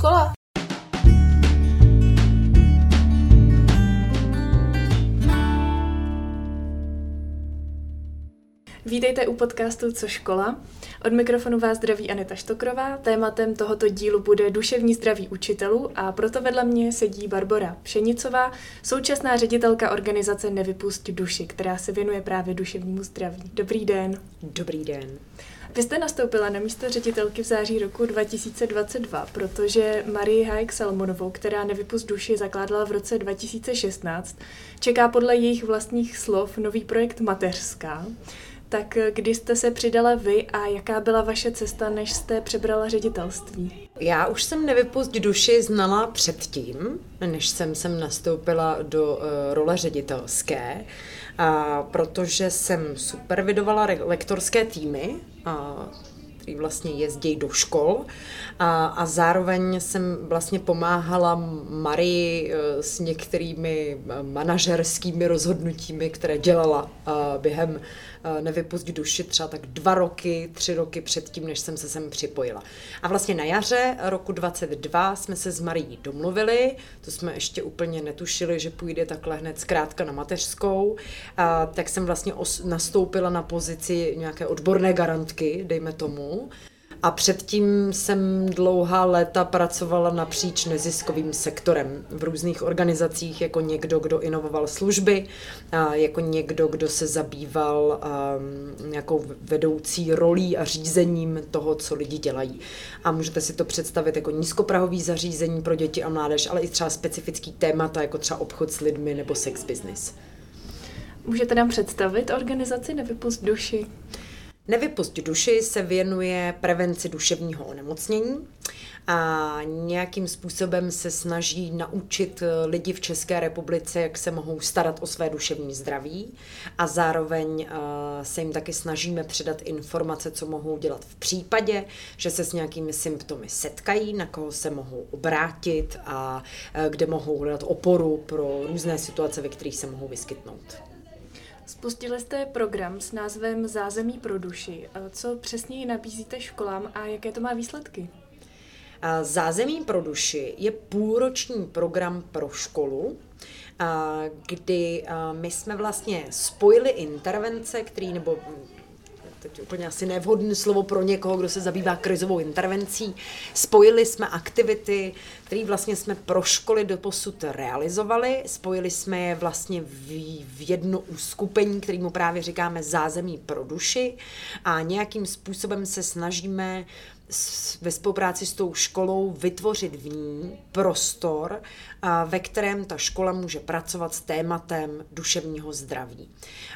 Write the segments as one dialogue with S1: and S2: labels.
S1: škola?
S2: Vítejte u podcastu Co škola. Od mikrofonu vás zdraví Aneta Štokrová. Tématem tohoto dílu bude duševní zdraví učitelů a proto vedle mě sedí Barbora Pšenicová, současná ředitelka organizace Nevypust duši, která se věnuje právě duševnímu zdraví. Dobrý den.
S3: Dobrý den.
S2: Vy jste nastoupila na místo ředitelky v září roku 2022, protože Marie Hajek Salmonovou, která Nevypust duši zakládala v roce 2016, čeká podle jejich vlastních slov nový projekt Mateřská. Tak kdy jste se přidala vy a jaká byla vaše cesta, než jste přebrala ředitelství?
S3: Já už jsem Nevypust duši znala předtím, než jsem sem nastoupila do uh, role ředitelské, a protože jsem supervidovala lektorské týmy, a který vlastně jezdí do škol a, a zároveň jsem vlastně pomáhala Marii eh, s některými manažerskými rozhodnutími, které dělala během Eh, nevypustit duši třeba tak dva roky, tři roky předtím, než jsem se sem připojila. A vlastně na jaře roku 22 jsme se s Marí domluvili, to jsme ještě úplně netušili, že půjde takhle hned zkrátka na mateřskou, a tak jsem vlastně os- nastoupila na pozici nějaké odborné garantky, dejme tomu, a předtím jsem dlouhá léta pracovala napříč neziskovým sektorem v různých organizacích jako někdo, kdo inovoval služby, jako někdo, kdo se zabýval um, nějakou vedoucí rolí a řízením toho, co lidi dělají. A můžete si to představit jako nízkoprahový zařízení pro děti a mládež, ale i třeba specifický témata, jako třeba obchod s lidmi nebo sex business.
S2: Můžete nám představit organizaci Nevypust duši?
S3: Nevypust duši se věnuje prevenci duševního onemocnění a nějakým způsobem se snaží naučit lidi v České republice, jak se mohou starat o své duševní zdraví a zároveň se jim taky snažíme předat informace, co mohou dělat v případě, že se s nějakými symptomy setkají, na koho se mohou obrátit a kde mohou hledat oporu pro různé situace, ve kterých se mohou vyskytnout.
S2: Spustili jste program s názvem Zázemí pro duši. Co přesně nabízíte školám a jaké to má výsledky?
S3: Zázemí pro duši je půlroční program pro školu, kdy my jsme vlastně spojili intervence, který, nebo teď úplně asi nevhodné slovo pro někoho, kdo se zabývá krizovou intervencí. Spojili jsme aktivity, které vlastně jsme pro školy do posud realizovali. Spojili jsme je vlastně v, v jedno uskupení, kterému právě říkáme zázemí pro duši a nějakým způsobem se snažíme ve spolupráci s tou školou vytvořit v ní prostor, ve kterém ta škola může pracovat s tématem duševního zdraví.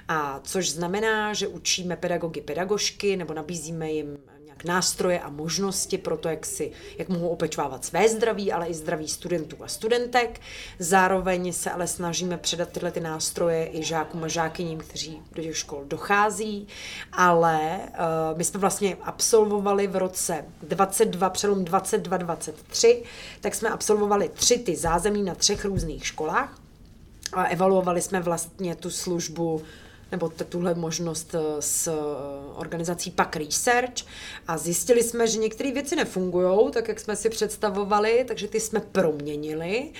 S3: A což znamená, že učíme pedagogy pedagožky nebo nabízíme jim nástroje a možnosti pro to, jak, si, jak mohou opečovávat své zdraví, ale i zdraví studentů a studentek. Zároveň se ale snažíme předat tyhle ty nástroje i žákům a žákyním, kteří do těch škol dochází, ale uh, my jsme vlastně absolvovali v roce 22, přelom 22-23, tak jsme absolvovali tři ty zázemí na třech různých školách a evaluovali jsme vlastně tu službu nebo tuhle možnost eh, s eh, organizací PAK Research a zjistili jsme, že některé věci nefungují, tak jak jsme si představovali, takže ty jsme proměnili.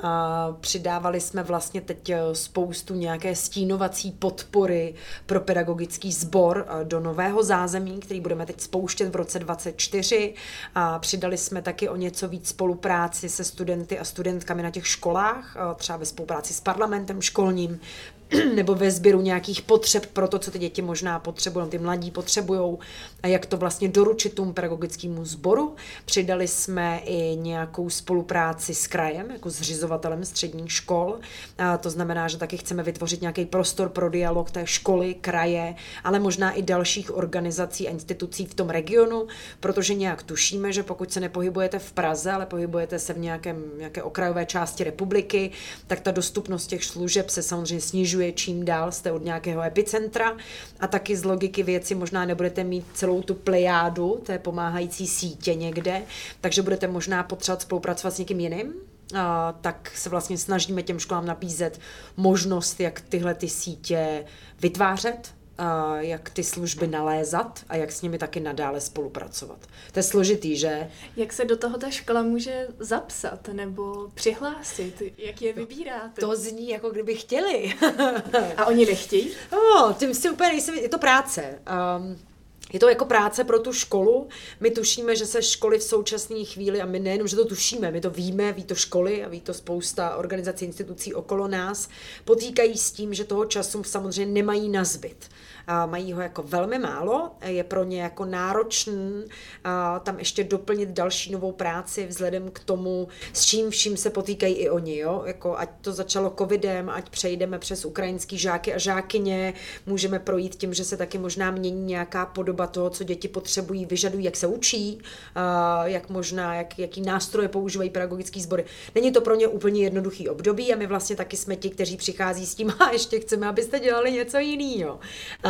S3: A přidávali jsme vlastně teď eh, spoustu nějaké stínovací podpory pro pedagogický sbor do nového zázemí, který budeme teď spouštět v roce 2024 a přidali jsme taky o něco víc spolupráci se studenty a studentkami na těch školách, třeba ve spolupráci s parlamentem školním, nebo ve sběru nějakých potřeb pro to, co ty děti možná potřebují, ty mladí potřebují jak to vlastně doručit tomu pedagogickému sboru. Přidali jsme i nějakou spolupráci s krajem, jako zřizovatelem středních škol. A to znamená, že taky chceme vytvořit nějaký prostor pro dialog té školy, kraje, ale možná i dalších organizací a institucí v tom regionu, protože nějak tušíme, že pokud se nepohybujete v Praze, ale pohybujete se v nějakém, nějaké okrajové části republiky, tak ta dostupnost těch služeb se samozřejmě snižuje snižuje čím dál jste od nějakého epicentra a taky z logiky věci možná nebudete mít celou tu plejádu té pomáhající sítě někde, takže budete možná potřebovat spolupracovat s někým jiným, a, tak se vlastně snažíme těm školám nabízet možnost, jak tyhle ty sítě vytvářet jak ty služby nalézat a jak s nimi taky nadále spolupracovat. To je složitý, že?
S2: Jak se do toho ta škola může zapsat nebo přihlásit? Jak je vybíráte?
S3: To zní, jako kdyby chtěli.
S2: a oni nechtějí?
S3: No, tím si úplně nejsem, je to práce. Um, je to jako práce pro tu školu. My tušíme, že se školy v současné chvíli, a my nejenom, že to tušíme, my to víme, ví to školy a ví to spousta organizací, institucí okolo nás, potýkají s tím, že toho času samozřejmě nemají na zbyt a mají ho jako velmi málo, je pro ně jako náročný tam ještě doplnit další novou práci vzhledem k tomu, s čím vším se potýkají i oni, jo? Jako ať to začalo covidem, ať přejdeme přes ukrajinský žáky a žákyně, můžeme projít tím, že se taky možná mění nějaká podoba toho, co děti potřebují, vyžadují, jak se učí, jak možná, jak, jaký nástroje používají pedagogický sbory. Není to pro ně úplně jednoduchý období a my vlastně taky jsme ti, kteří přichází s tím, a ještě chceme, abyste dělali něco jiného.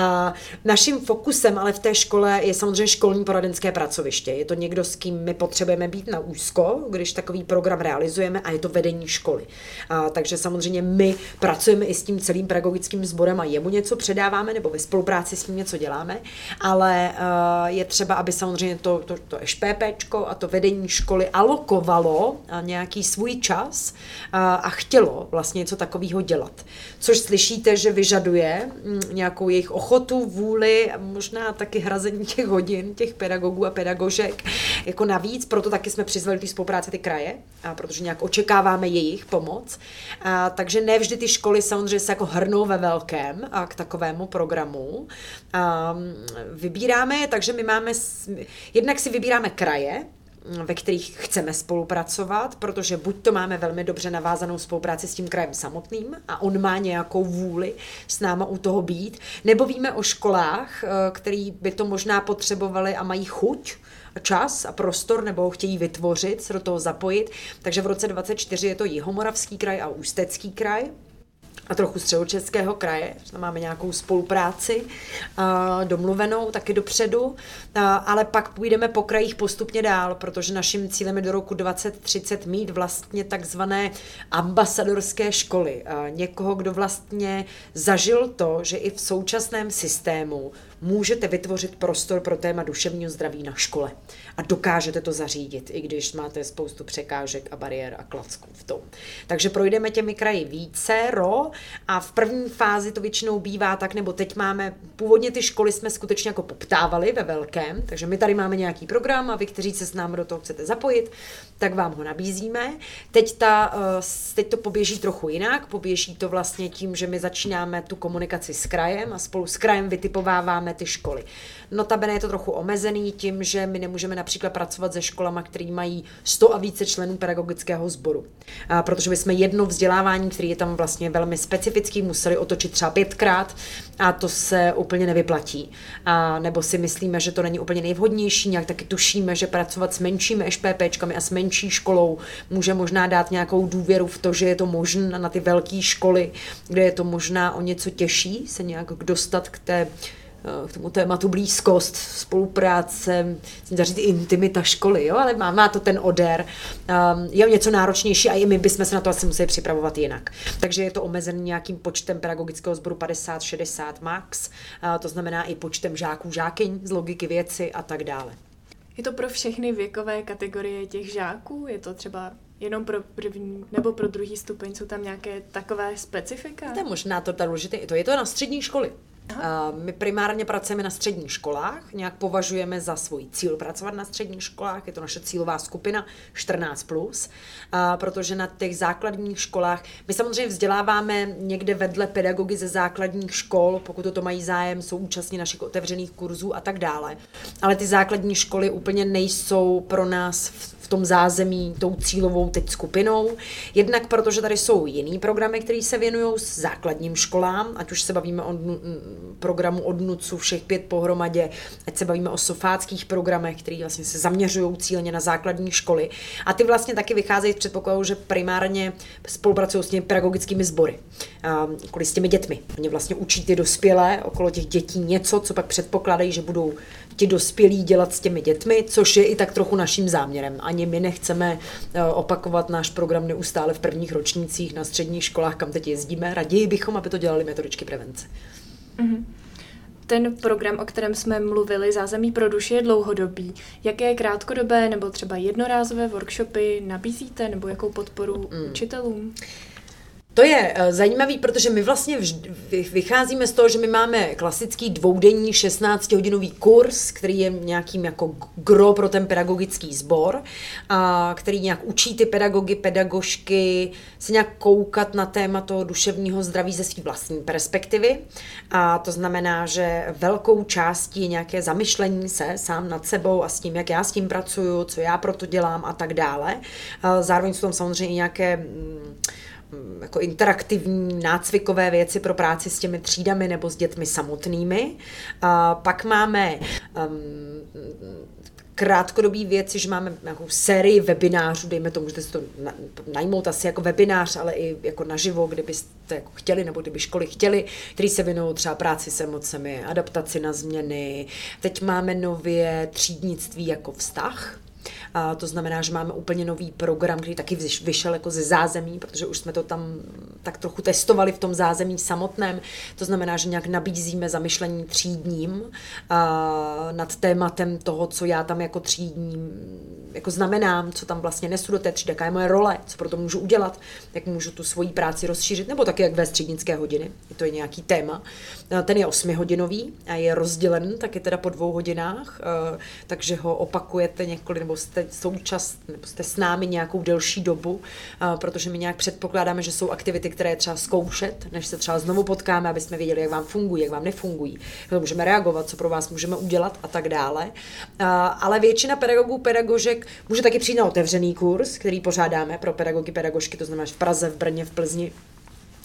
S3: A naším fokusem ale v té škole je samozřejmě školní poradenské pracoviště. Je to někdo, s kým my potřebujeme být na úzko, když takový program realizujeme a je to vedení školy. A, takže samozřejmě my pracujeme i s tím celým pedagogickým sborem a jemu něco předáváme nebo ve spolupráci s ním něco děláme, ale uh, je třeba, aby samozřejmě to, to, to SPPčko a to vedení školy alokovalo nějaký svůj čas uh, a chtělo vlastně něco takového dělat. Což slyšíte, že vyžaduje mm, nějakou jejich ochotu ochotu, vůli, možná taky hrazení těch hodin, těch pedagogů a pedagožek jako navíc, proto taky jsme přizvali ty spolupráce ty kraje, a protože nějak očekáváme jejich pomoc. A, takže ne vždy ty školy samozřejmě se jako hrnou ve velkém a k takovému programu. A, vybíráme, takže my máme, jednak si vybíráme kraje, ve kterých chceme spolupracovat, protože buď to máme velmi dobře navázanou spolupráci s tím krajem samotným a on má nějakou vůli s náma u toho být, nebo víme o školách, eh, který by to možná potřebovali a mají chuť, čas a prostor nebo ho chtějí vytvořit, se do toho zapojit. Takže v roce 2024 je to Jihomoravský kraj a Ústecký kraj a trochu středočeského kraje, že tam máme nějakou spolupráci domluvenou taky dopředu, ale pak půjdeme po krajích postupně dál, protože naším cílem je do roku 2030 mít vlastně takzvané ambasadorské školy. Někoho, kdo vlastně zažil to, že i v současném systému můžete vytvořit prostor pro téma duševního zdraví na škole. A dokážete to zařídit, i když máte spoustu překážek a bariér a klacků v tom. Takže projdeme těmi kraji více, ro, a v první fázi to většinou bývá tak, nebo teď máme, původně ty školy jsme skutečně jako poptávali ve velkém, takže my tady máme nějaký program a vy, kteří se s námi do toho chcete zapojit, tak vám ho nabízíme. Teď, ta, eh, teď to poběží trochu jinak, poběží to vlastně tím, že my začínáme tu komunikaci s krajem a spolu s krajem vytipováváme ty školy. Notabene je to trochu omezený tím, že my nemůžeme například pracovat se školama, které mají 100 a více členů pedagogického sboru. Protože bychom jedno vzdělávání, které je tam vlastně velmi specifický, museli otočit třeba pětkrát a to se úplně nevyplatí. A nebo si myslíme, že to není úplně nejvhodnější, nějak taky tušíme, že pracovat s menšími SPPčkami a s menší školou může možná dát nějakou důvěru v to, že je to možné na ty velké školy, kde je to možná o něco těžší se nějak dostat k té k tomu tématu blízkost, spolupráce, daří intimita školy, jo, ale má, má to ten odér. Um, je něco náročnější a i my bychom se na to asi museli připravovat jinak. Takže je to omezený nějakým počtem pedagogického sboru 50-60 max, uh, to znamená i počtem žáků, žákyň z logiky věci a tak dále.
S2: Je to pro všechny věkové kategorie těch žáků? Je to třeba jenom pro první nebo pro druhý stupeň? Jsou tam nějaké takové specifika?
S3: To je možná to důležité. To je to na střední školy. Aha. My primárně pracujeme na středních školách, nějak považujeme za svůj cíl pracovat na středních školách, je to naše cílová skupina 14+, plus, protože na těch základních školách, my samozřejmě vzděláváme někde vedle pedagogy ze základních škol, pokud o to mají zájem, jsou účastní našich otevřených kurzů a tak dále, ale ty základní školy úplně nejsou pro nás v v tom zázemí tou cílovou teď skupinou. Jednak protože tady jsou jiný programy, které se věnují základním školám, ať už se bavíme o programu od NUCu všech pět pohromadě, ať se bavíme o sofáckých programech, které vlastně se zaměřují cíleně na základní školy. A ty vlastně taky vycházejí z předpokladu, že primárně spolupracují s těmi pedagogickými sbory, kvůli s těmi dětmi. Oni vlastně učí ty dospělé okolo těch dětí něco, co pak předpokládají, že budou ti dospělí dělat s těmi dětmi, což je i tak trochu naším záměrem. Ani my nechceme eh, opakovat náš program neustále v prvních ročnících na středních školách, kam teď jezdíme. Raději bychom, aby to dělali metodičky prevence.
S2: Mm-hmm. Ten program, o kterém jsme mluvili, Zázemí pro duši, je dlouhodobý. Jaké krátkodobé nebo třeba jednorázové workshopy nabízíte nebo jakou podporu mm. učitelům?
S3: To je uh, zajímavý, protože my vlastně vycházíme z toho, že my máme klasický dvoudenní 16-hodinový kurz, který je nějakým jako gro pro ten pedagogický sbor, a který nějak učí ty pedagogy, pedagožky se nějak koukat na téma toho duševního zdraví ze své vlastní perspektivy. A to znamená, že velkou částí je nějaké zamyšlení se sám nad sebou a s tím, jak já s tím pracuju, co já proto dělám a tak dále. Zároveň jsou tam samozřejmě nějaké Mm, jako interaktivní nácvikové věci pro práci s těmi třídami nebo s dětmi samotnými. A pak máme um, krátkodobý věci, že máme nějakou sérii webinářů, dejme tomu, můžete si to najmout asi jako webinář, ale i jako naživo, kdybyste jako chtěli, nebo kdyby školy chtěli, který se věnují třeba práci s emocemi, adaptaci na změny. Teď máme nově třídnictví jako vztah, a to znamená, že máme úplně nový program, který taky vyšel jako ze zázemí, protože už jsme to tam tak trochu testovali v tom zázemí samotném. To znamená, že nějak nabízíme zamyšlení třídním a nad tématem toho, co já tam jako třídním jako znamenám, co tam vlastně nesu do té třídy, jaká je moje role, co pro to můžu udělat, jak můžu tu svoji práci rozšířit, nebo taky jak ve třídnické hodiny, to je nějaký téma. Ten je osmihodinový a je rozdělen taky teda po dvou hodinách, takže ho opakujete několik, nebo jste součas, nebo jste s námi nějakou delší dobu, protože my nějak předpokládáme, že jsou aktivity, které je třeba zkoušet, než se třeba znovu potkáme, aby jsme věděli, jak vám fungují, jak vám nefungují, jak můžeme reagovat, co pro vás můžeme udělat a tak dále. Ale většina pedagogů, pedagožek může taky přijít na otevřený kurz, který pořádáme pro pedagogy, pedagožky, to znamená v Praze, v Brně, v Plzni,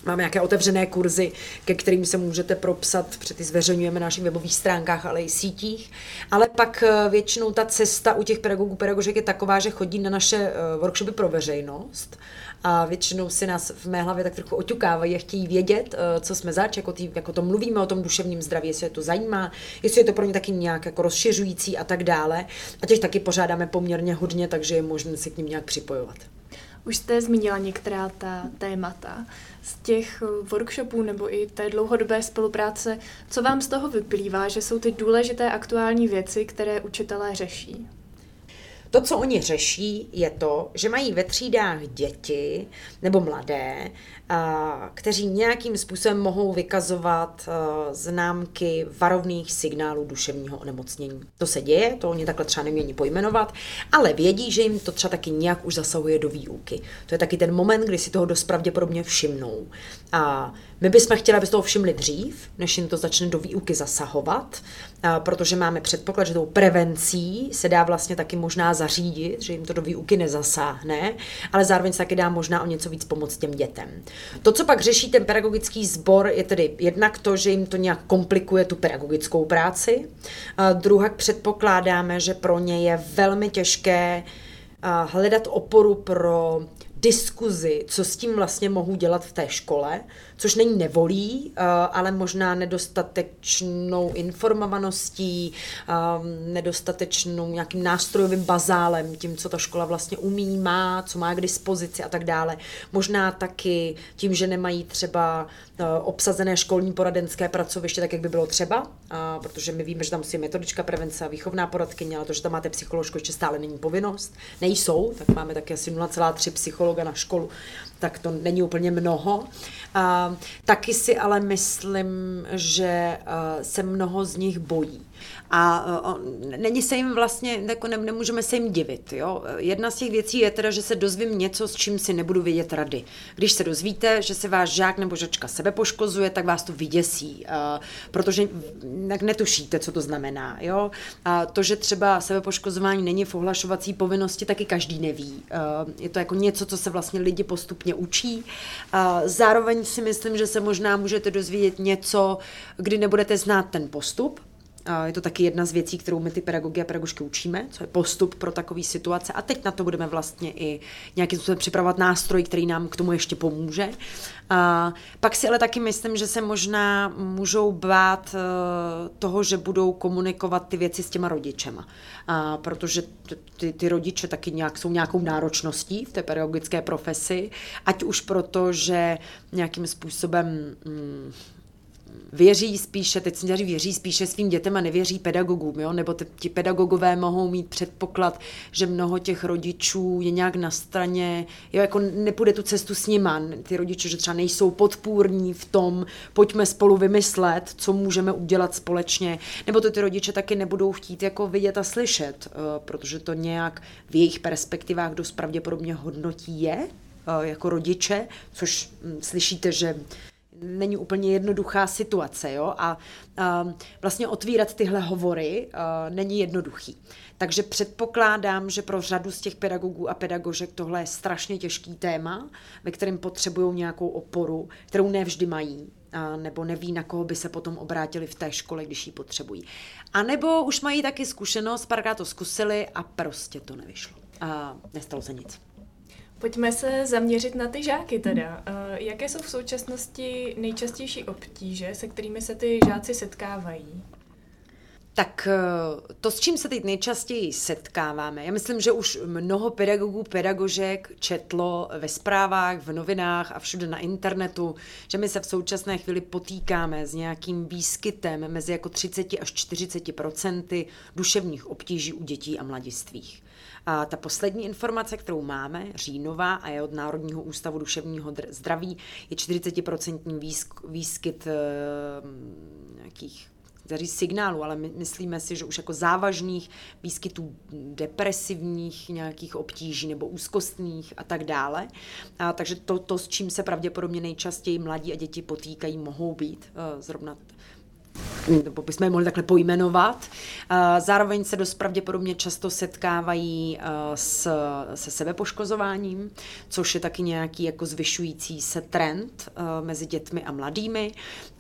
S3: Máme nějaké otevřené kurzy, ke kterým se můžete propsat, protože ty zveřejňujeme na našich webových stránkách, ale i sítích. Ale pak eh, většinou ta cesta u těch pedagogů, pedagožek je taková, že chodí na naše eh, workshopy pro veřejnost a většinou si nás v mé hlavě tak trochu oťukávají a chtějí vědět, eh, co jsme zač, jako, tý, jako to mluvíme o tom duševním zdraví, jestli je to zajímá, jestli je to pro ně taky nějak jako rozšiřující a tak dále. A těch taky pořádáme poměrně hodně, takže je možné se k ním nějak připojovat.
S2: Už jste zmínila některá ta témata z těch workshopů nebo i té dlouhodobé spolupráce. Co vám z toho vyplývá, že jsou ty důležité aktuální věci, které učitelé řeší?
S3: To, co oni řeší, je to, že mají ve třídách děti nebo mladé, kteří nějakým způsobem mohou vykazovat známky varovných signálů duševního onemocnění. To se děje, to oni takhle třeba nemění pojmenovat, ale vědí, že jim to třeba taky nějak už zasahuje do výuky. To je taky ten moment, kdy si toho dost pravděpodobně všimnou. A my bychom chtěli, aby toho všimli dřív, než jim to začne do výuky zasahovat, protože máme předpoklad, že tou prevencí se dá vlastně taky možná zařídit, že jim to do výuky nezasáhne, ale zároveň se taky dá možná o něco víc pomoct těm dětem. To, co pak řeší ten pedagogický sbor, je tedy jednak to, že jim to nějak komplikuje tu pedagogickou práci. Druhak předpokládáme, že pro ně je velmi těžké hledat oporu pro diskuzi, co s tím vlastně mohu dělat v té škole, což není nevolí, eh, ale možná nedostatečnou informovaností, eh, nedostatečnou nějakým nástrojovým bazálem, tím, co ta škola vlastně umí, má, co má k dispozici a tak dále. Možná taky tím, že nemají třeba obsazené školní poradenské pracoviště, tak jak by bylo třeba, protože my víme, že tam musí metodička prevence a výchovná poradkyně, ale to, že tam máte psycholožku, ještě stále není povinnost. Nejsou, tak máme taky asi 0,3 psychologa na školu tak to není úplně mnoho. A, taky si ale myslím, že se mnoho z nich bojí. A o, není se jim vlastně, jako ne, nemůžeme se jim divit. Jo? Jedna z těch věcí je teda, že se dozvím něco, s čím si nebudu vědět rady. Když se dozvíte, že se váš žák nebo žačka sebe poškozuje, tak vás to vyděsí, uh, protože tak netušíte, co to znamená. Jo? A to, že třeba sebepoškozování není v ohlašovací povinnosti, taky každý neví. Uh, je to jako něco, co se vlastně lidi postupně učí. Zároveň si myslím, že se možná můžete dozvědět něco, kdy nebudete znát ten postup, je to taky jedna z věcí, kterou my ty pedagogy a pedagožky učíme, co je postup pro takové situace. A teď na to budeme vlastně i nějakým způsobem připravovat nástroj, který nám k tomu ještě pomůže. A pak si ale taky myslím, že se možná můžou bát eh, toho, že budou komunikovat ty věci s těma rodičema. A protože ty, ty rodiče taky nějak jsou nějakou náročností v té pedagogické profesi, ať už proto, že nějakým způsobem... Hmm, věří spíše, teď si věří spíše svým dětem a nevěří pedagogům, jo? nebo ti pedagogové mohou mít předpoklad, že mnoho těch rodičů je nějak na straně, jo, jako nepůjde tu cestu s nima, ty rodiče, že třeba nejsou podpůrní v tom, pojďme spolu vymyslet, co můžeme udělat společně, nebo to ty rodiče taky nebudou chtít jako vidět a slyšet, eh, protože to nějak v jejich perspektivách dost pravděpodobně hodnotí je, eh, jako rodiče, což hm, slyšíte, že není úplně jednoduchá situace, jo, a, a vlastně otvírat tyhle hovory a, není jednoduchý. Takže předpokládám, že pro řadu z těch pedagogů a pedagožek tohle je strašně těžký téma, ve kterém potřebují nějakou oporu, kterou nevždy mají, a nebo neví, na koho by se potom obrátili v té škole, když ji potřebují. A nebo už mají taky zkušenost, párkrát to zkusili a prostě to nevyšlo. A nestalo se nic.
S2: Pojďme se zaměřit na ty žáky teda. Eh, jaké jsou v současnosti nejčastější obtíže, se kterými se ty žáci setkávají?
S3: Tak eh, to, s čím se teď nejčastěji setkáváme, já myslím, že už mnoho pedagogů, pedagožek četlo ve zprávách, v novinách a všude na internetu, že my se v současné chvíli potýkáme s nějakým výskytem mezi jako 30 až 40 procenty duševních obtíží u dětí a mladistvých. A ta poslední informace, kterou máme, říjnová a je od Národního ústavu duševního zdraví, je 40% výskyt e, nějakých říct signálů, ale my myslíme si, že už jako závažných výskytů depresivních nějakých obtíží nebo úzkostných a tak dále. A, takže to, to, s čím se pravděpodobně nejčastěji mladí a děti potýkají, mohou být uh, zrovna nebo bychom je mohli takhle pojmenovat. Zároveň se dost pravděpodobně často setkávají s, se sebepoškozováním, což je taky nějaký jako zvyšující se trend mezi dětmi a mladými.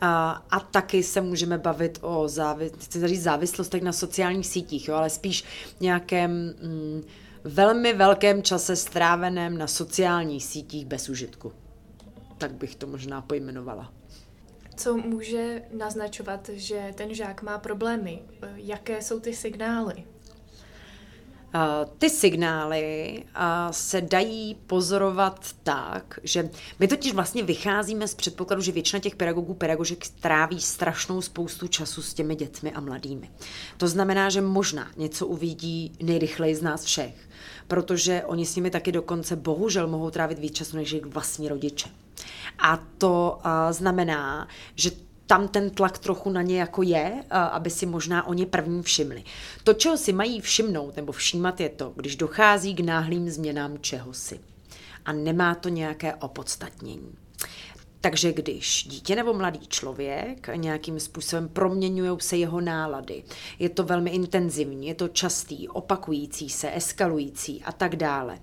S3: A taky se můžeme bavit o závi, závislostech na sociálních sítích, jo, ale spíš nějakém mm, velmi velkém čase stráveném na sociálních sítích bez užitku. Tak bych to možná pojmenovala
S2: co může naznačovat, že ten žák má problémy? Jaké jsou ty signály?
S3: Ty signály se dají pozorovat tak, že my totiž vlastně vycházíme z předpokladu, že většina těch pedagogů, pedagožek tráví strašnou spoustu času s těmi dětmi a mladými. To znamená, že možná něco uvidí nejrychleji z nás všech, protože oni s nimi taky dokonce bohužel mohou trávit víc času než jejich vlastní rodiče. A to uh, znamená, že tam ten tlak trochu na ně jako je, aby si možná oni první všimli. To, čeho si mají všimnout nebo všímat, je to, když dochází k náhlým změnám čehosi. A nemá to nějaké opodstatnění. Takže když dítě nebo mladý člověk nějakým způsobem proměňují se jeho nálady, je to velmi intenzivní, je to častý, opakující se, eskalující a tak dále.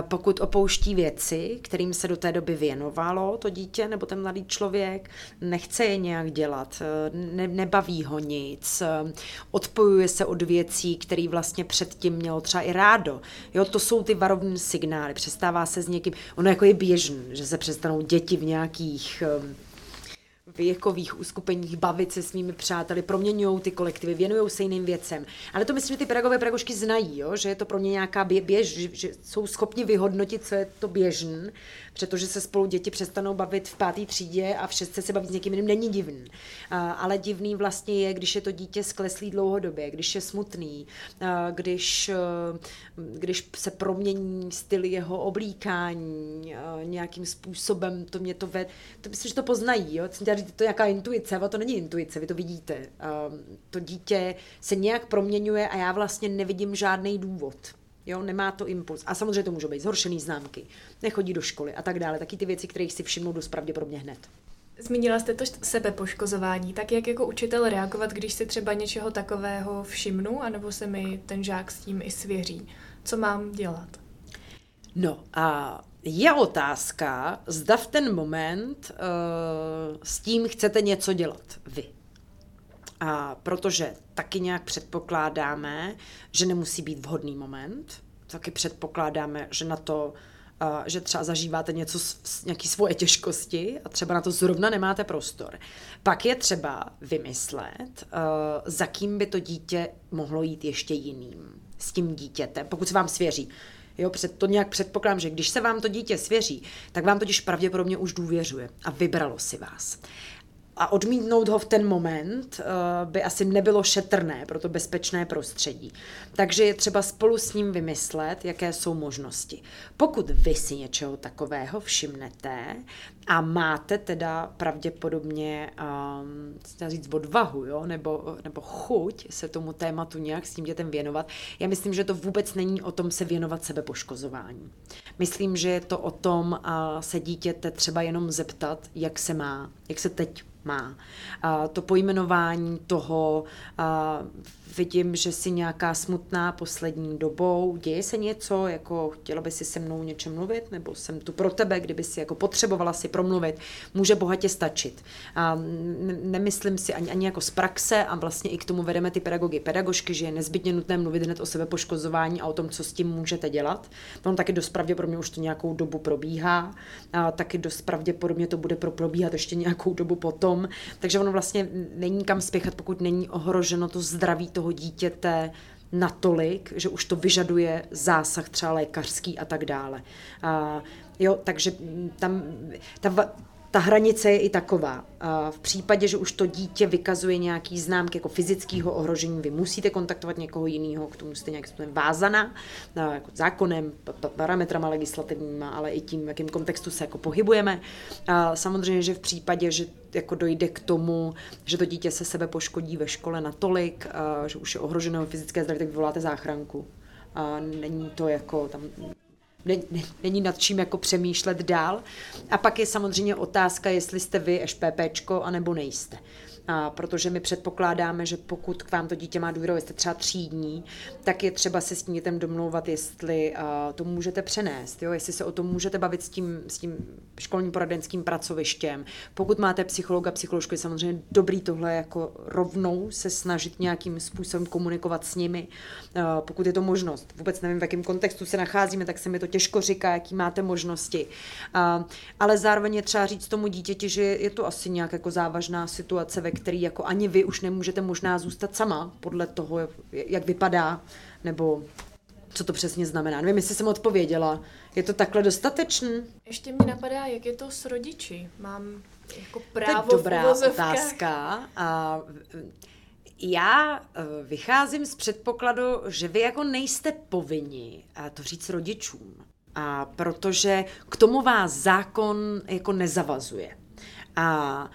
S3: Pokud opouští věci, kterým se do té doby věnovalo to dítě nebo ten mladý člověk, nechce je nějak dělat, ne, nebaví ho nic, odpojuje se od věcí, které vlastně předtím mělo třeba i rádo. Jo, to jsou ty varovné signály, přestává se s někým, ono jako je běžný, že se přestanou děti v nějaký nějakých ehm, věkových uskupeních bavit se svými přáteli, proměňují ty kolektivy, věnují se jiným věcem. Ale to myslím, že ty pedagogové pedagožky znají, jo? že je to pro ně nějaká běž, že, jsou schopni vyhodnotit, co je to běžný protože se spolu děti přestanou bavit v páté třídě a v šestce se bavit s někým jiným, není divný. Ale divný vlastně je, když je to dítě skleslý dlouhodobě, když je smutný, když, e, když se promění styl jeho oblíkání nějakým způsobem, to mě to ve... To myslím, že to poznají, jo? To je nějaká intuice, ale to není intuice, vy to vidíte. To dítě se nějak proměňuje a já vlastně nevidím žádný důvod. Jo, nemá to impuls. A samozřejmě to může být zhoršený známky, nechodí do školy a tak dále. Taky ty věci, které si všimnou dost pravděpodobně hned.
S2: Zmínila jste to sebepoškozování, tak jak jako učitel reagovat, když si třeba něčeho takového všimnu, anebo se mi ten žák s tím i svěří? Co mám dělat?
S3: No a je otázka, zda v ten moment uh, s tím chcete něco dělat vy. A protože taky nějak předpokládáme, že nemusí být vhodný moment, taky předpokládáme, že na to, že třeba zažíváte něco, nějaký svoje těžkosti a třeba na to zrovna nemáte prostor. Pak je třeba vymyslet, za kým by to dítě mohlo jít ještě jiným s tím dítětem, pokud se vám svěří. Jo, před, to nějak předpokládám, že když se vám to dítě svěří, tak vám totiž pravděpodobně už důvěřuje a vybralo si vás. A odmítnout ho v ten moment uh, by asi nebylo šetrné pro to bezpečné prostředí. Takže je třeba spolu s ním vymyslet, jaké jsou možnosti. Pokud vy si něčeho takového všimnete a máte teda pravděpodobně, um, říct, odvahu, jo? Nebo, nebo chuť se tomu tématu nějak s tím dětem věnovat, já myslím, že to vůbec není o tom se věnovat sebepoškozování. Myslím, že je to o tom uh, se dítěte třeba jenom zeptat, jak se má, jak se teď má. To pojmenování toho, vidím, že si nějaká smutná poslední dobou, děje se něco, jako chtěla by si se mnou něčem mluvit, nebo jsem tu pro tebe, kdyby si jako potřebovala si promluvit, může bohatě stačit. A nemyslím si ani, ani jako z praxe a vlastně i k tomu vedeme ty pedagogy, pedagožky, že je nezbytně nutné mluvit hned o sebe poškozování a o tom, co s tím můžete dělat. On taky dost pravděpodobně už to nějakou dobu probíhá, a taky dost pravděpodobně to bude pro probíhat ještě nějakou dobu potom, takže ono vlastně není kam spěchat, pokud není ohroženo to zdraví toho toho dítěte natolik, že už to vyžaduje zásah třeba lékařský a tak dále. A, jo, takže tam ta, ta hranice je i taková. V případě, že už to dítě vykazuje nějaký známky jako fyzického ohrožení, vy musíte kontaktovat někoho jiného, k tomu jste nějakým způsobem vázaná, jako zákonem, parametrama legislativníma, ale i tím, v jakém kontextu se jako pohybujeme. Samozřejmě, že v případě, že jako dojde k tomu, že to dítě se sebe poškodí ve škole natolik, že už je ohroženo fyzické zdraví, tak vyvoláte záchranku. A není to jako tam není nad čím jako přemýšlet dál. A pak je samozřejmě otázka, jestli jste vy šppčko, anebo nejste a protože my předpokládáme, že pokud k vám to dítě má důvěru, jste třeba třídní, tak je třeba se s tím dětem domlouvat, jestli uh, to můžete přenést, jo? jestli se o tom můžete bavit s tím, s tím školním poradenským pracovištěm. Pokud máte psychologa, psycholožku, je samozřejmě dobrý tohle jako rovnou se snažit nějakým způsobem komunikovat s nimi, uh, pokud je to možnost. Vůbec nevím, v jakém kontextu se nacházíme, tak se mi to těžko říká, jaký máte možnosti. Uh, ale zároveň je třeba říct tomu dítěti, že je to asi nějak jako závažná situace, ve který jako ani vy už nemůžete možná zůstat sama podle toho, jak vypadá, nebo co to přesně znamená. Nevím, jestli jsem odpověděla. Je to takhle dostatečný?
S2: Ještě mi napadá, jak je to s rodiči. Mám jako právo
S3: to je dobrá otázka. A já eh, vycházím z předpokladu, že vy jako nejste povinni to říct rodičům. A protože k tomu vás zákon jako nezavazuje. A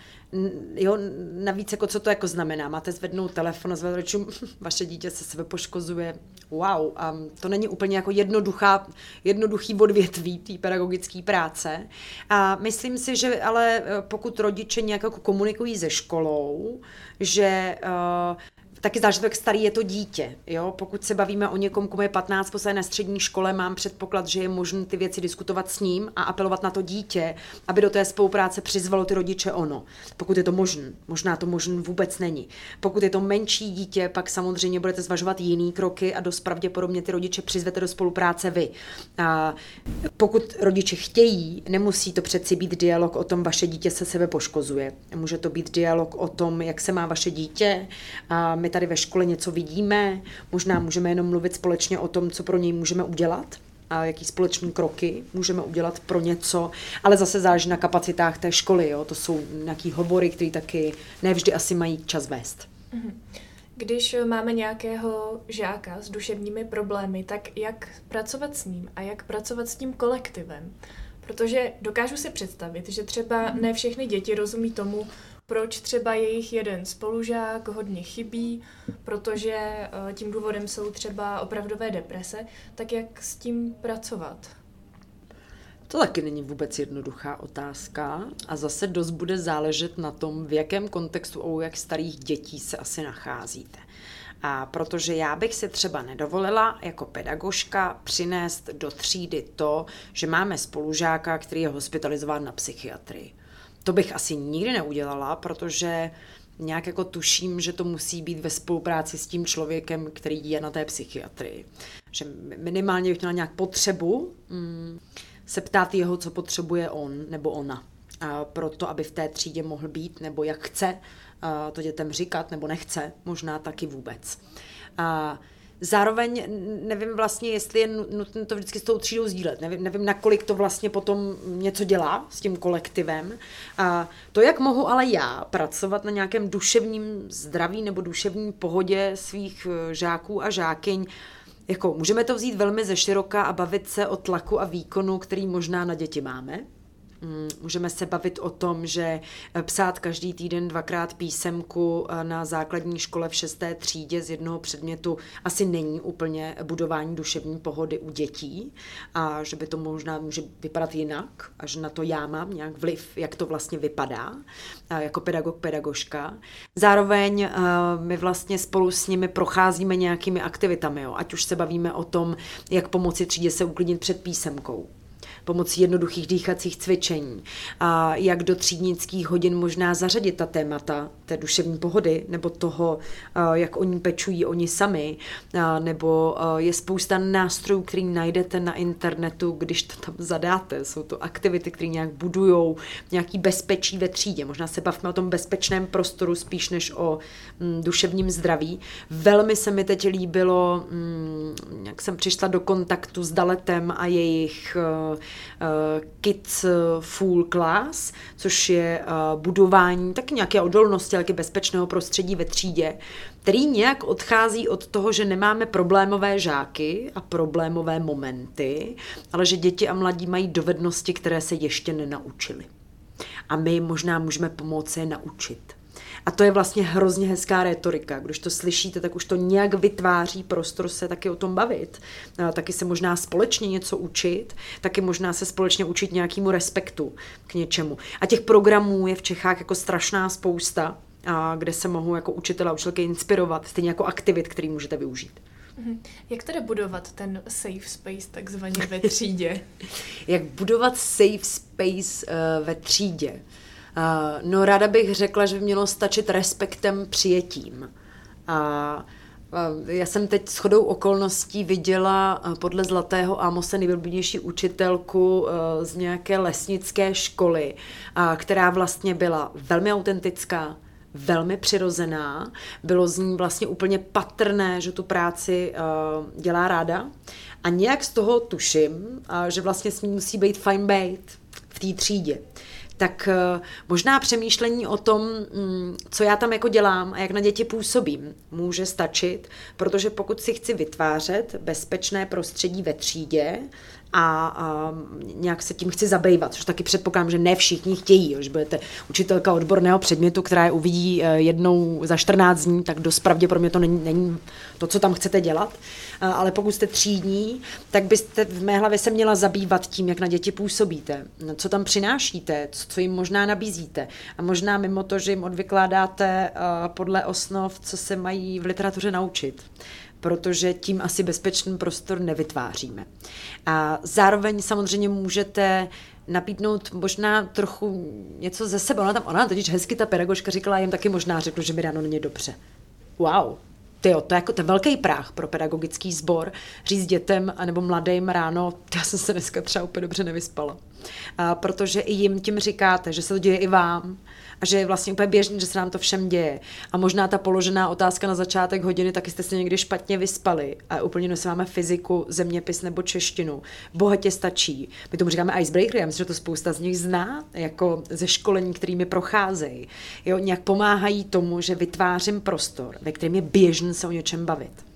S3: jo, navíc jako co to jako znamená, máte zvednout telefon a zvednout vaše dítě se sebe poškozuje, wow, a to není úplně jako jednoduchá, jednoduchý odvětví té pedagogické práce. A myslím si, že ale eh, pokud rodiče nějak jako komunikují se školou, že uh, taky jak starý je to dítě. Jo? Pokud se bavíme o někom, komu je 15, posledně na střední škole, mám předpoklad, že je možné ty věci diskutovat s ním a apelovat na to dítě, aby do té spolupráce přizvalo ty rodiče ono. Pokud je to možné. Možná to možné vůbec není. Pokud je to menší dítě, pak samozřejmě budete zvažovat jiný kroky a dost pravděpodobně ty rodiče přizvete do spolupráce vy. A pokud rodiče chtějí, nemusí to přeci být dialog o tom, vaše dítě se sebe poškozuje. Může to být dialog o tom, jak se má vaše dítě. A my tady ve škole něco vidíme, možná můžeme jenom mluvit společně o tom, co pro něj můžeme udělat a jaký společný kroky můžeme udělat pro něco, ale zase záleží na kapacitách té školy, jo? to jsou nějaký hovory, které taky nevždy asi mají čas vést.
S2: Mhm. Když máme nějakého žáka s duševními problémy, tak jak pracovat s ním a jak pracovat s tím kolektivem? Protože dokážu si představit, že třeba ne všechny děti rozumí tomu, proč třeba jejich jeden spolužák hodně chybí, protože eh, tím důvodem jsou třeba opravdové deprese, tak jak s tím pracovat?
S3: To taky není vůbec jednoduchá otázka a zase dost bude záležet na tom, v jakém kontextu u jak starých dětí se asi nacházíte. A protože já bych si třeba nedovolila jako pedagožka přinést do třídy to, že máme spolužáka, který je hospitalizován na psychiatrii. To bych asi nikdy neudělala, protože nějak jako tuším, že to musí být ve spolupráci s tím člověkem, který je na té psychiatrii. Že minimálně bych měla nějak potřebu mm, se ptát jeho, co potřebuje on nebo ona. A proto, aby v té třídě mohl být, nebo jak chce to dětem říkat, nebo nechce, možná taky vůbec. A zároveň nevím vlastně, jestli je nutné to vždycky s tou třídou sdílet. Nevím, nevím, nakolik to vlastně potom něco dělá s tím kolektivem. A to, jak mohu ale já pracovat na nějakém duševním zdraví nebo duševním pohodě svých eh, žáků a žákyň, jako můžeme to vzít velmi ze široka a bavit se o tlaku a výkonu, který možná na děti máme, můžeme se bavit o tom, že eh, psát každý týden dvakrát písemku eh, na základní škole v šesté třídě z jednoho předmětu asi není úplně budování duševní pohody u dětí a že by to možná může vypadat jinak a že na to já mám nějak vliv, jak to vlastně vypadá eh, jako pedagog, pedagožka. Zároveň my vlastně spolu s nimi procházíme nějakými aktivitami, jo? ať už se bavíme o tom, jak pomoci třídě se uklidnit před písemkou, pomocí jednoduchých dýchacích cvičení a jak do třídnických hodin možná zařadit ta témata té duševní pohody nebo toho, jak oni pečují oni sami, nebo je spousta nástrojů, který najdete na internetu, když to tam zadáte. Jsou to aktivity, které nějak budují nějaký bezpečí ve třídě. Možná se bavíme o tom bezpečném prostoru spíš než o mm, duševním zdraví. Velmi se mi teď líbilo, mm, jak jsem přišla do kontaktu s Daletem a jejich uh, Kids Full Class, což je uh, budování taky nějaké odolnosti, ale bezpečného prostředí ve třídě, který nějak odchází od toho, že nemáme problémové žáky a problémové momenty, ale že děti a mladí mají dovednosti, které se ještě nenaučili. A my možná můžeme pomoci je naučit. A to je vlastně hrozně hezká retorika. Když to slyšíte, tak už to nějak vytváří prostor se taky o tom bavit. Taky se možná společně něco učit, taky možná se společně učit nějakému respektu k něčemu. A těch programů je v Čechách jako strašná spousta, a kde se mohou jako učitel a učitelky inspirovat, stejně jako aktivit, který můžete využít.
S2: Mhm. Jak teda budovat ten safe space takzvaně ve třídě?
S3: Jak budovat safe space uh, ve třídě? Uh, no ráda bych řekla, že by mělo stačit respektem přijetím. A já jsem teď s chodou okolností viděla podle Zlatého Amose nejvylběnější učitelku z nějaké lesnické školy, která vlastně byla velmi autentická, velmi přirozená. Bylo z ní vlastně úplně patrné, že tu práci dělá ráda. A nějak z toho tuším, že vlastně s ní musí být fine bait v té třídě tak eh, možná přemýšlení o tom, mm, co já tam jako dělám a jak na děti působím, může stačit, protože pokud si chci vytvářet bezpečné prostředí ve třídě, a, a nějak se tím chci zabývat, což taky předpokládám, že ne všichni chtějí, že budete učitelka odborného předmětu, která je uvidí eh, jednou za 14 dní, tak dost pravděpodobně to není, není to, co tam chcete dělat, ale pokud jste třídní, tak byste v mé hlavě se měla zabývat tím, jak na děti působíte, co tam přinášíte, co jim možná nabízíte. A možná mimo to, že jim odvykládáte eh, podle osnov, co se mají v literatuře naučit protože tím asi bezpečný prostor nevytváříme. A zároveň samozřejmě můžete nabídnout možná trochu něco ze sebe. Ona tam, ona totiž hezky ta pedagožka říkala, jim taky možná řeknu, že mi ráno není dobře. Wow, ty jo, to je jako to velký práh pro pedagogický sbor, říct dětem anebo mladým ráno, já jsem se dneska třeba úplně dobře nevyspala. A protože i jim tím říkáte, že se to děje i vám, a že je vlastně úplně běžný, že se nám to všem děje. A možná ta položená otázka na začátek hodiny, taky jste se někdy špatně vyspali a úplně se máme fyziku, zeměpis nebo češtinu. Bohatě stačí. My tomu říkáme icebreaker, já myslím, že to spousta z nich zná, jako ze školení, kterými procházejí. Jo, nějak pomáhají tomu, že vytvářím prostor, ve kterém je běžný se o něčem bavit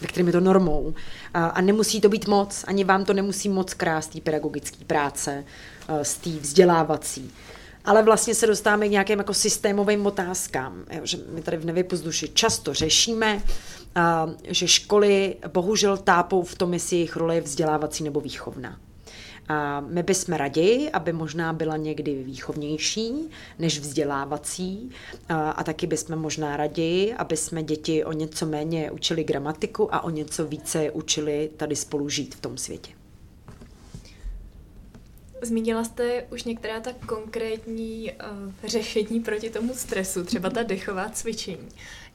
S3: ve kterém je to normou. A, a nemusí to být moc, ani vám to nemusí moc krást té pedagogické práce, z té vzdělávací ale vlastně se dostáváme k nějakým jako systémovým otázkám, jo, že my tady v Nevypozduši často řešíme, a, že školy bohužel tápou v tom, jestli jejich role je vzdělávací nebo výchovná. A my bychom raději, aby možná byla někdy výchovnější než vzdělávací a, a taky bychom možná raději, aby jsme děti o něco méně učili gramatiku a o něco více učili tady spolu žít v tom světě.
S2: Zmínila jste už některá ta konkrétní uh, řešení proti tomu stresu, třeba ta dechová cvičení.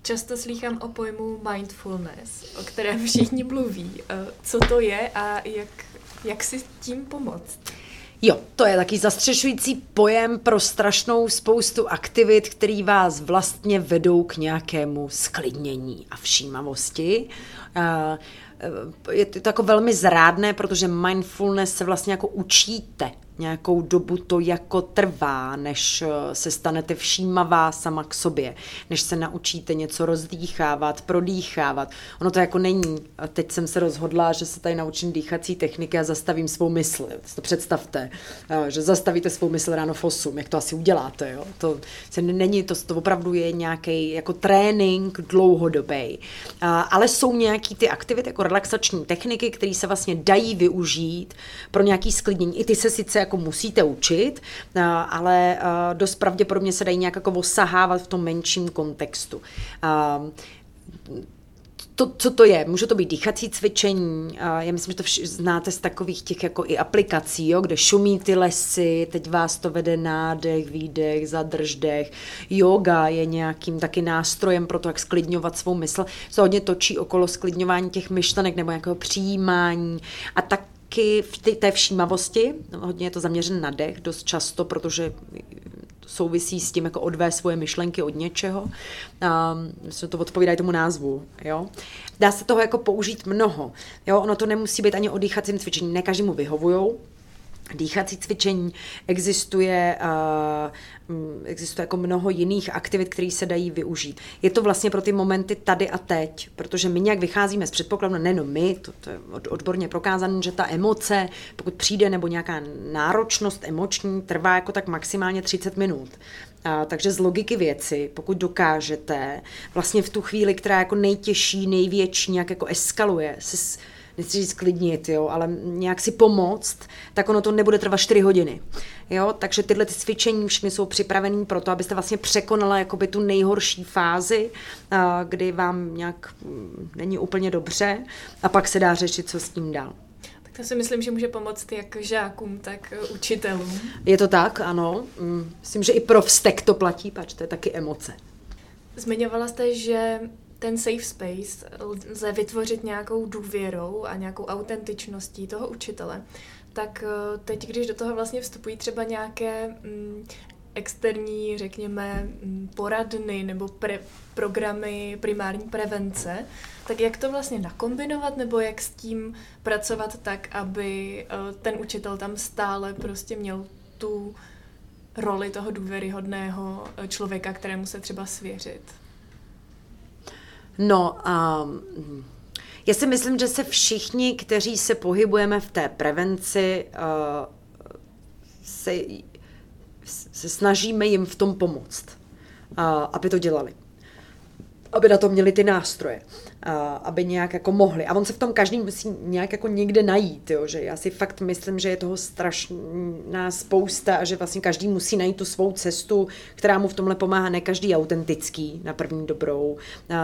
S2: Často slýchám o pojmu mindfulness, o kterém všichni mluví. Uh, co to je a jak, jak si tím pomoct?
S3: Jo, to je taky zastřešující pojem pro strašnou spoustu aktivit, který vás vlastně vedou k nějakému sklidnění a všímavosti. Je to jako velmi zrádné, protože mindfulness se vlastně jako učíte nějakou dobu to jako trvá, než eh, se stanete všímavá sama k sobě, než se naučíte něco rozdýchávat, prodýchávat. Ono to jako není. A teď jsem se rozhodla, že se tady naučím dýchací techniky a zastavím svou mysl. To představte, eh, že zastavíte svou mysl ráno v 8, jak to asi uděláte. Jo? To se není, to, to opravdu je nějaký jako trénink dlouhodobý. Ale jsou nějaký ty aktivity, jako relaxační techniky, které se vlastně dají využít pro nějaký sklidnění. I ty se sice jako musíte učit, eh, ale eh, dost pravděpodobně se dají nějak jako osahávat v tom menším kontextu eh, to, co to je? Může to být dýchací cvičení, já myslím, že to vš- znáte z takových těch jako i aplikací, jo, kde šumí ty lesy, teď vás to vede nádech, výdech, zadrž dech. Yoga je nějakým taky nástrojem pro to, jak sklidňovat svou mysl. Se hodně točí okolo sklidňování těch myšlenek nebo nějakého přijímání a tak taky v té všímavosti, hodně je to zaměřen na dech dost často, protože souvisí s tím jako odvést svoje myšlenky od něčeho. A myslím, to odpovídá tomu názvu. Jo? Dá se toho jako použít mnoho. Jo? Ono to nemusí být ani o dýchacím cvičení. Ne každému vyhovujou, dýchací cvičení, existuje, uh, existuje jako mnoho jiných aktivit, které se dají využít. Je to vlastně pro ty momenty tady a teď, protože my nějak vycházíme z předpokladu, nejenom my, to, to je odborně prokázané, že ta emoce, pokud přijde, nebo nějaká náročnost emoční, trvá jako tak maximálně 30 minut. A, takže z logiky věci, pokud dokážete vlastně v tu chvíli, která jako nejtěžší, největší, nějak jako eskaluje, se nechci říct klidnit, jo, ale nějak si pomoct, tak ono to nebude trvat 4 hodiny. Jo, takže tyhle ty cvičení všechny jsou připravené pro to, abyste vlastně překonala jakoby tu nejhorší fázi, kdy vám nějak mm, není úplně dobře a pak se dá řešit, co s tím dál.
S2: Tak to si myslím, že může pomoct jak žákům, tak učitelům.
S3: Je to tak, ano. Mm, myslím, že i pro vztek to platí, pač to je taky emoce.
S2: Zmiňovala jste, že ten safe space lze vytvořit nějakou důvěrou a nějakou autentičností toho učitele, tak eh, teď, když do toho vlastně vstupují třeba nějaké mm, externí, řekněme, mm, poradny nebo pre, programy primární prevence, tak jak to vlastně nakombinovat nebo jak s tím pracovat tak, aby eh, ten učitel tam stále prostě měl tu roli toho důvěryhodného eh, člověka, kterému se třeba svěřit?
S3: No, um, já si myslím, že se všichni, kteří se pohybujeme v té prevenci, uh, se, se snažíme jim v tom pomoct, uh, aby to dělali. Aby na to měli ty nástroje aby nějak jako mohli. A on se v tom každý musí nějak jako někde najít, jo? že já si fakt myslím, že je toho strašná spousta a že vlastně každý musí najít tu svou cestu, která mu v tomhle pomáhá. Ne každý je autentický na první dobrou,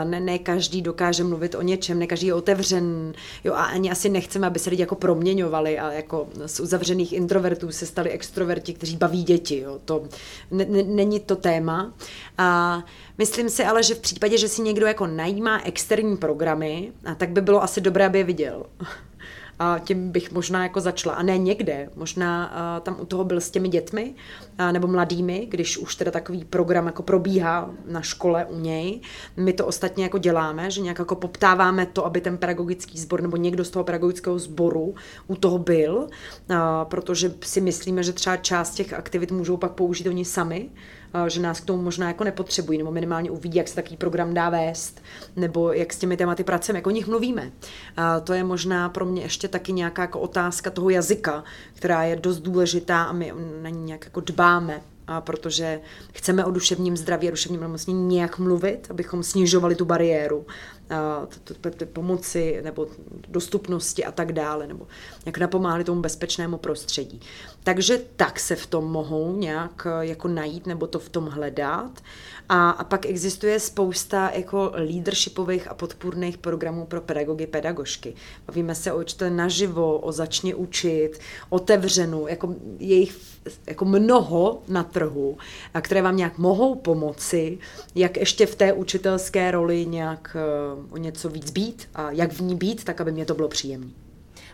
S3: ne, ne každý dokáže mluvit o něčem, ne každý je otevřen, jo, a ani asi nechceme, aby se lidi jako proměňovali a jako z uzavřených introvertů se stali extroverti, kteří baví děti, jo. to není to téma. A myslím si ale, že v případě, že si někdo jako najímá externí pro programy, a tak by bylo asi dobré, aby je viděl. A tím bych možná jako začala. A ne někde, možná tam u toho byl s těmi dětmi nebo mladými, když už teda takový program jako probíhá na škole u něj. My to ostatně jako děláme, že nějak jako poptáváme to, aby ten pedagogický sbor nebo někdo z toho pedagogického sboru u toho byl, protože si myslíme, že třeba část těch aktivit můžou pak použít oni sami, že nás k tomu možná jako nepotřebují, nebo minimálně uvidí, jak se takový program dá vést, nebo jak s těmi tématy pracujeme, jak o nich mluvíme. A to je možná pro mě ještě taky nějaká jako otázka toho jazyka, která je dost důležitá a my na ní nějak jako dbáme a protože chceme o duševním zdraví a duševním nemocnění nějak mluvit, abychom snižovali tu bariéru pomoci nebo dostupnosti a tak dále, nebo jak napomáhali tomu bezpečnému prostředí. Takže tak se v tom mohou nějak eh, jako najít nebo to v tom hledat. A, a pak existuje spousta jako leadershipových a podpůrných programů pro pedagogy, pedagožky. Bavíme se o určitě naživo, o začně učit, otevřenou, jako jejich jako mnoho na trhu, a které vám nějak mohou pomoci, jak ještě v té učitelské roli nějak eh, o něco víc být a jak v ní být, tak aby mě to bylo příjemné.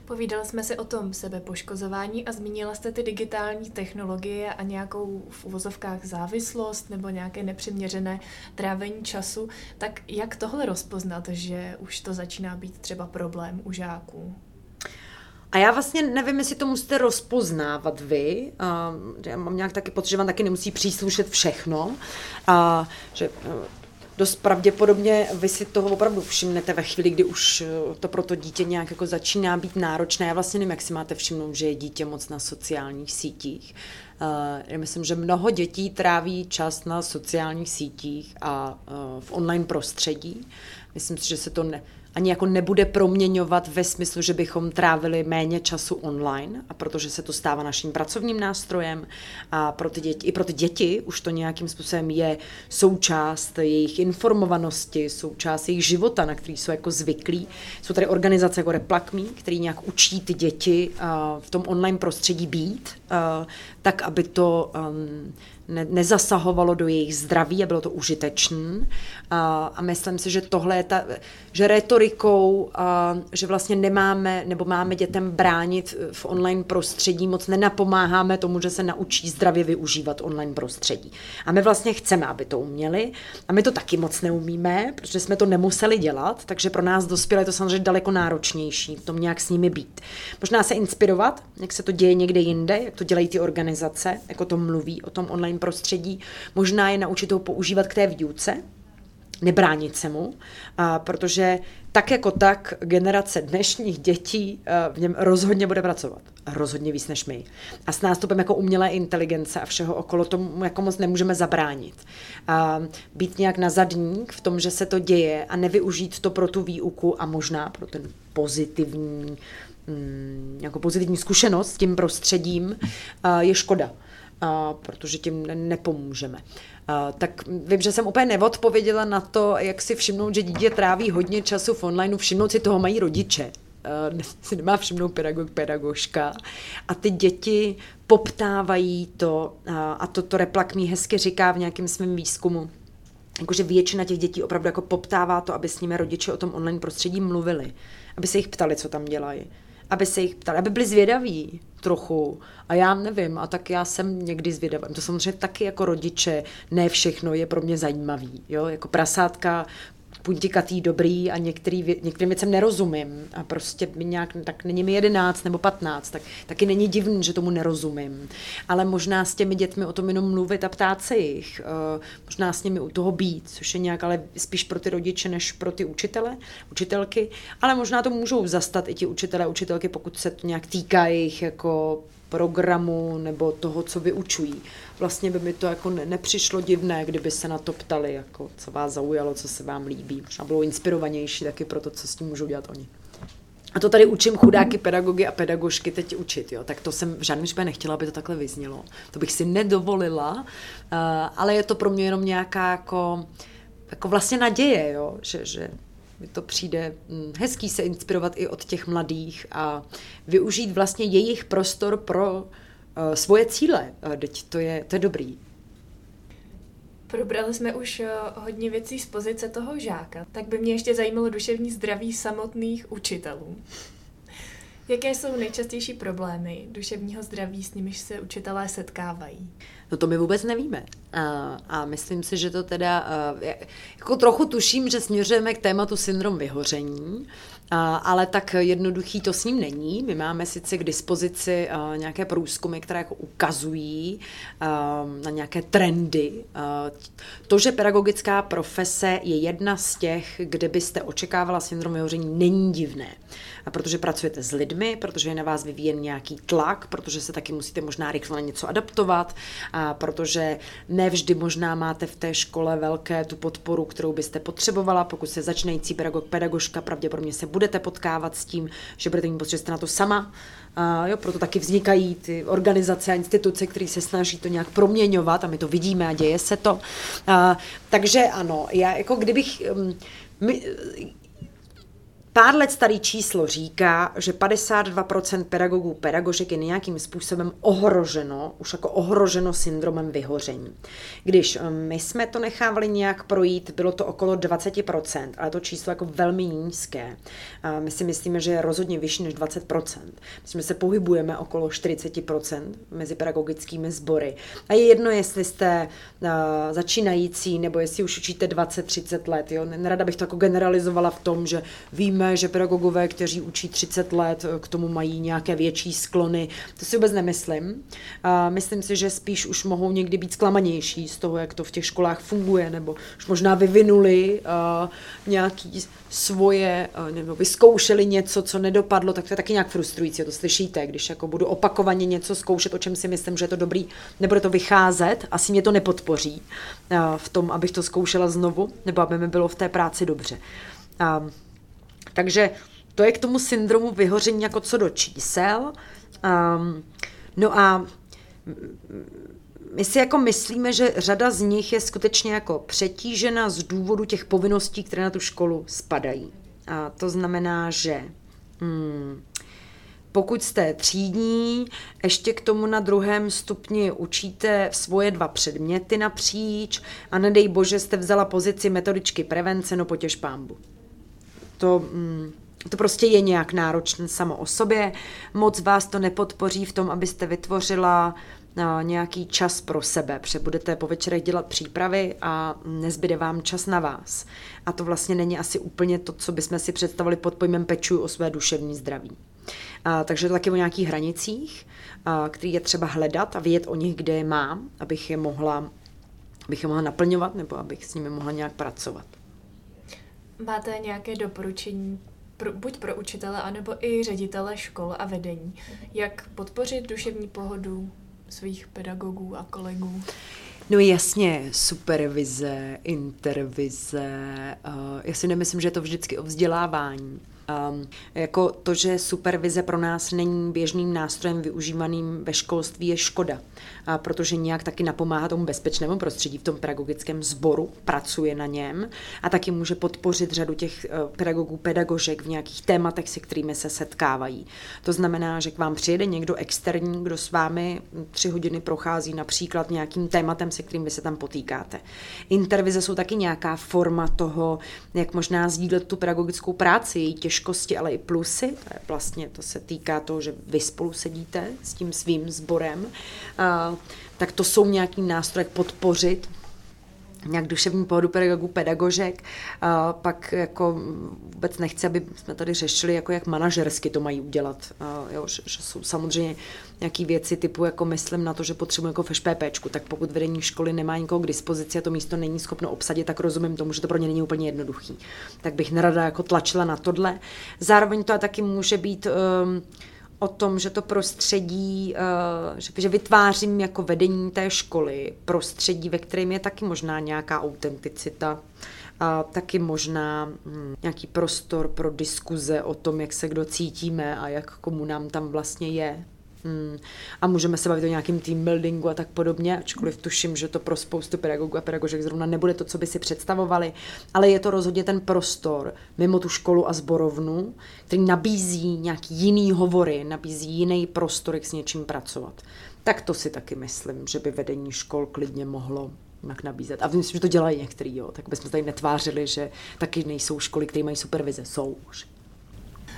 S2: Povídali jsme si o tom sebepoškozování a zmínila jste ty digitální technologie a nějakou v uvozovkách závislost nebo nějaké nepřiměřené trávení času. Tak jak tohle rozpoznat, že už to začíná být třeba problém u žáků?
S3: A já vlastně nevím, jestli to musíte rozpoznávat vy. Já mám nějak taky pocit, že vám taky nemusí příslušet všechno. A že dost pravděpodobně vy si toho opravdu všimnete ve chvíli, kdy už uh, to pro to dítě nějak jako začíná být náročné. Já vlastně nevím, jak si máte všimnout, že je dítě moc na sociálních sítích. Uh, já myslím, že mnoho dětí tráví čas na sociálních sítích a uh, v online prostředí. Myslím si, že se to ne, ani jako nebude proměňovat ve smyslu, že bychom trávili méně času online, a protože se to stává naším pracovním nástrojem a pro ty děti, i pro ty děti už to nějakým způsobem je součást jejich informovanosti, součást jejich života, na který jsou jako zvyklí. Jsou tady organizace jako Replakmí, který nějak učí ty děti uh, v tom online prostředí být, uh, tak, aby to um, ne, nezasahovalo do jejich zdraví a bylo to užitečné. A, a myslím si, že tohle je ta, že retorikou, a, že vlastně nemáme, nebo máme dětem bránit v online prostředí, moc nenapomáháme tomu, že se naučí zdravě využívat online prostředí. A my vlastně chceme, aby to uměli. A my to taky moc neumíme, protože jsme to nemuseli dělat, takže pro nás dospělé je to samozřejmě daleko náročnější v tom nějak s nimi být. Možná se inspirovat, jak se to děje někde jinde, jak to dělají ty organizace, jako to mluví o tom online prostředí. Možná je naučit ho používat k té výuce, nebránit se mu, a protože tak jako tak generace dnešních dětí v něm rozhodně bude pracovat. Rozhodně víc než my. A s nástupem jako umělé inteligence a všeho okolo tomu jako moc nemůžeme zabránit. A být nějak na zadník v tom, že se to děje a nevyužít to pro tu výuku a možná pro ten pozitivní, mm, jako pozitivní zkušenost s tím prostředím je škoda protože tím nepomůžeme. Tak vím, že jsem úplně neodpověděla na to, jak si všimnout, že dítě tráví hodně času v online, všimnout si toho mají rodiče. Si nemá všimnout pedagog, pedagožka. A ty děti poptávají to, a to, to Replak mi hezky říká v nějakém svém výzkumu, jakože většina těch dětí opravdu jako poptává to, aby s nimi rodiče o tom online prostředí mluvili, aby se jich ptali, co tam dělají aby se jich ptali, aby byli zvědaví trochu. A já nevím, a tak já jsem někdy zvědavá. To samozřejmě taky jako rodiče, ne všechno je pro mě zajímavý. Jo? Jako prasátka puntikatý, dobrý a některý, některým věcem nerozumím a prostě mi nějak, tak není mi jedenáct nebo patnáct, tak taky není divný, že tomu nerozumím. Ale možná s těmi dětmi o tom jenom mluvit a ptát se jich, uh, možná s nimi u toho být, což je nějak ale spíš pro ty rodiče než pro ty učitele, učitelky, ale možná to můžou zastat i ti učitelé a učitelky, pokud se to nějak týká jejich jako programu nebo toho, co vyučují. Vlastně by mi to jako nepřišlo divné, kdyby se na to ptali, jako co vás zaujalo, co se vám líbí. Možná bylo inspirovanější taky pro to, co s tím můžou dělat oni. A to tady učím chudáky pedagogy a pedagožky teď učit, jo. Tak to jsem v žádném případě nechtěla, aby to takhle vyznělo. To bych si nedovolila, uh, ale je to pro mě jenom nějaká jako, jako vlastně naděje, jo, že, že mi to přijde hm, hezký se inspirovat i od těch mladých a využít vlastně jejich prostor pro uh, svoje cíle. Teď to je, to je dobrý.
S2: Probrali jsme už uh, hodně věcí z pozice toho žáka, tak by mě ještě zajímalo duševní zdraví samotných učitelů. Jaké jsou nejčastější problémy duševního zdraví, s nimiž se učitelé setkávají?
S3: No to my vůbec nevíme. A, a myslím si, že to teda, jako trochu tuším, že směřujeme k tématu syndrom vyhoření, ale tak jednoduchý to s ním není. My máme sice k dispozici nějaké průzkumy, které jako ukazují na nějaké trendy. To, že pedagogická profese je jedna z těch, kde byste očekávala syndrom vyhoření, není divné. A protože pracujete s lidmi, protože je na vás vyvíjen nějaký tlak, protože se taky musíte možná rychle na něco adaptovat, a protože nevždy možná máte v té škole velké tu podporu, kterou byste potřebovala. Pokud se začínající pedagog, pedagožka, pravděpodobně se budete potkávat s tím, že budete mít pocit, že jste na to sama. A jo, proto taky vznikají ty organizace a instituce, které se snaží to nějak proměňovat a my to vidíme a děje se to. A, takže ano, já jako kdybych... Um, my, Pár let starý číslo říká, že 52% pedagogů pedagožek je nějakým způsobem ohroženo, už jako ohroženo syndromem vyhoření. Když eh, my jsme to nechávali nějak projít, bylo to okolo 20%, ale to číslo jako velmi nízké. My si myslíme, že je rozhodně vyšší než 20%. My se pohybujeme okolo 40% mezi pedagogickými sbory. A je jedno, jestli jste uh, začínající, nebo jestli už učíte 20-30 let. Jo? Nerada bych to jako generalizovala v tom, že víme, že pedagogové, kteří učí 30 let, k tomu mají nějaké větší sklony. To si vůbec nemyslím. Uh, myslím si, že spíš už mohou někdy být zklamanější z toho, jak to v těch školách funguje, nebo už možná vyvinuli uh, nějaký svoje, uh, nebo vyzkoušeli něco, co nedopadlo, tak to je taky nějak frustrující, to slyšíte, když jako budu opakovaně něco zkoušet, o čem si myslím, že je to dobrý, nebude to vycházet, asi mě to nepodpoří v tom, abych to zkoušela znovu, nebo aby mi bylo v té práci dobře. Um, takže to je k tomu syndromu vyhoření jako co do čísel. Um, no a my si jako myslíme, že řada z nich je skutečně jako přetížena z důvodu těch povinností, které na tu školu spadají. A to znamená, že hmm, pokud jste třídní, ještě k tomu na druhém stupni učíte svoje dva předměty napříč a nedej bože jste vzala pozici metodičky prevence, no potěž pámbu. To, mm, to prostě je nějak náročné samo o sobě. Moc vás to nepodpoří v tom, abyste vytvořila nějaký čas pro sebe, protože budete po večerech dělat přípravy a nezbyde vám čas na vás. A to vlastně není asi úplně to, co bychom si představili pod pojmem pečuju o své duševní zdraví. A, takže to taky o nějakých hranicích, a, který je třeba hledat a vědět o nich, kde je mám, abych je mohla, abych je mohla naplňovat nebo abych s nimi mohla nějak pracovat.
S2: Máte nějaké doporučení pro, buď pro učitele, anebo i ředitele škol a vedení, jak podpořit duševní pohodu svých pedagogů a kolegů?
S3: No jasně, supervize, intervize. Uh, já si nemyslím, že je to vždycky o vzdělávání. Um, jako to, že supervize pro nás není běžným nástrojem využívaným ve školství, je škoda a protože nějak taky napomáhá tomu bezpečnému prostředí v tom pedagogickém sboru, pracuje na něm a taky může podpořit řadu těch eh, pedagogů, pedagožek v nějakých tématech, se kterými se setkávají. To znamená, že k vám přijede někdo externí, kdo s vámi tři hodiny prochází například nějakým tématem, se kterým vy se tam potýkáte. Intervize jsou taky nějaká forma toho, jak možná sdílet tu pedagogickou práci, její těžkosti, ale i plusy. To je vlastně, to se týká toho, že vy spolu sedíte s tím svým sborem tak to jsou nějaký nástroj, jak podpořit nějak duševní pohodu pedagogů, pedagožek, a pak jako vůbec nechci, aby jsme tady řešili, jako jak manažersky to mají udělat. A jo, že, že, jsou samozřejmě nějaké věci typu, jako myslím na to, že potřebuji jako v ŠPPčku, tak pokud vedení školy nemá nikoho k dispozici a to místo není schopno obsadit, tak rozumím tomu, že to pro ně není úplně jednoduchý. Tak bych nerada jako tlačila na tohle. Zároveň to taky může být um, o tom, že to prostředí, eh, že, vytvářím jako vedení té školy prostředí, ve kterém je taky možná nějaká autenticita, a taky možná hm, nějaký prostor pro diskuze o tom, jak se kdo cítíme a jak komu nám tam vlastně je. Hmm. A můžeme se bavit o nějakým team buildingu a tak podobně, ačkoliv tuším, že to pro spoustu pedagogů a pedagožek zrovna nebude to, co by si představovali, ale je to rozhodně ten prostor mimo tu školu a zborovnu, který nabízí nějaký jiný hovory, nabízí jiný prostor, jak s něčím pracovat. Tak to si taky myslím, že by vedení škol klidně mohlo jak nabízet. A myslím, že to dělají některý, jo. tak bychom tady netvářili, že taky nejsou školy, které mají supervize. Jsou už.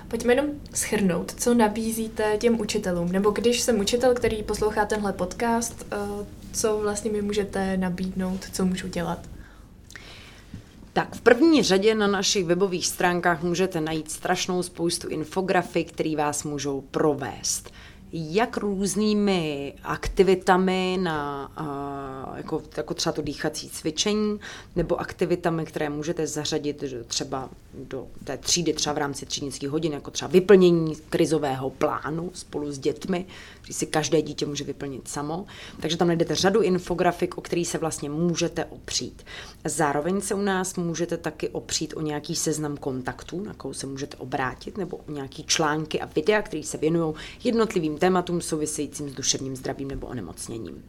S2: Pojďme jenom schrnout, co nabízíte těm učitelům, nebo když jsem učitel, který poslouchá tenhle podcast, eh, co vlastně mi můžete nabídnout, co můžu dělat?
S3: Tak v první řadě na našich webových stránkách můžete najít strašnou spoustu infografik, které vás můžou provést jak různými aktivitami na, jako, jako třeba to dýchací cvičení, nebo aktivitami, které můžete zařadit třeba do té třídy, třeba v rámci třídnických hodin, jako třeba vyplnění krizového plánu spolu s dětmi, který si každé dítě může vyplnit samo. Takže tam najdete řadu infografik, o který se vlastně můžete opřít. Zároveň se u nás můžete taky opřít o nějaký seznam kontaktů, na koho se můžete obrátit, nebo o nějaký články a videa, které se věnují jednotlivým tématům souvisejícím s duševním zdravím nebo onemocněním.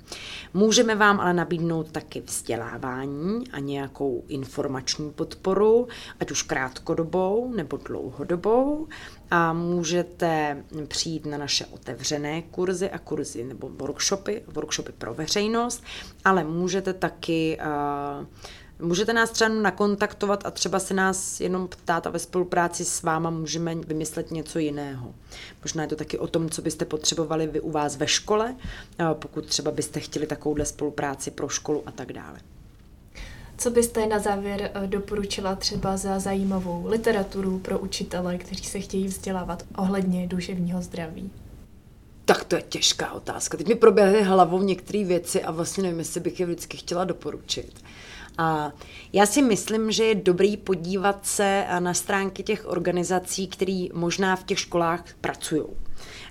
S3: Můžeme vám ale nabídnout taky vzdělávání a nějakou informační podporu, ať už krátkodobou nebo dlouhodobou a můžete přijít na naše otevřené kurzy a kurzy nebo workshopy, workshopy pro veřejnost, ale můžete taky uh, Můžete nás třeba nakontaktovat a třeba se nás jenom ptát a ve spolupráci s váma můžeme vymyslet něco jiného. Možná je to taky o tom, co byste potřebovali vy u vás ve škole, pokud třeba byste chtěli takovouhle spolupráci pro školu a tak dále.
S2: Co byste na závěr eh, doporučila třeba za zajímavou literaturu pro učitele, kteří se chtějí vzdělávat ohledně duševního zdraví?
S3: Tak to je těžká otázka. Teď mi proběhly hlavou některé věci a vlastně nevím, jestli bych je vždycky chtěla doporučit. A já si myslím, že je dobrý podívat se na stránky těch organizací, které možná v těch školách pracují.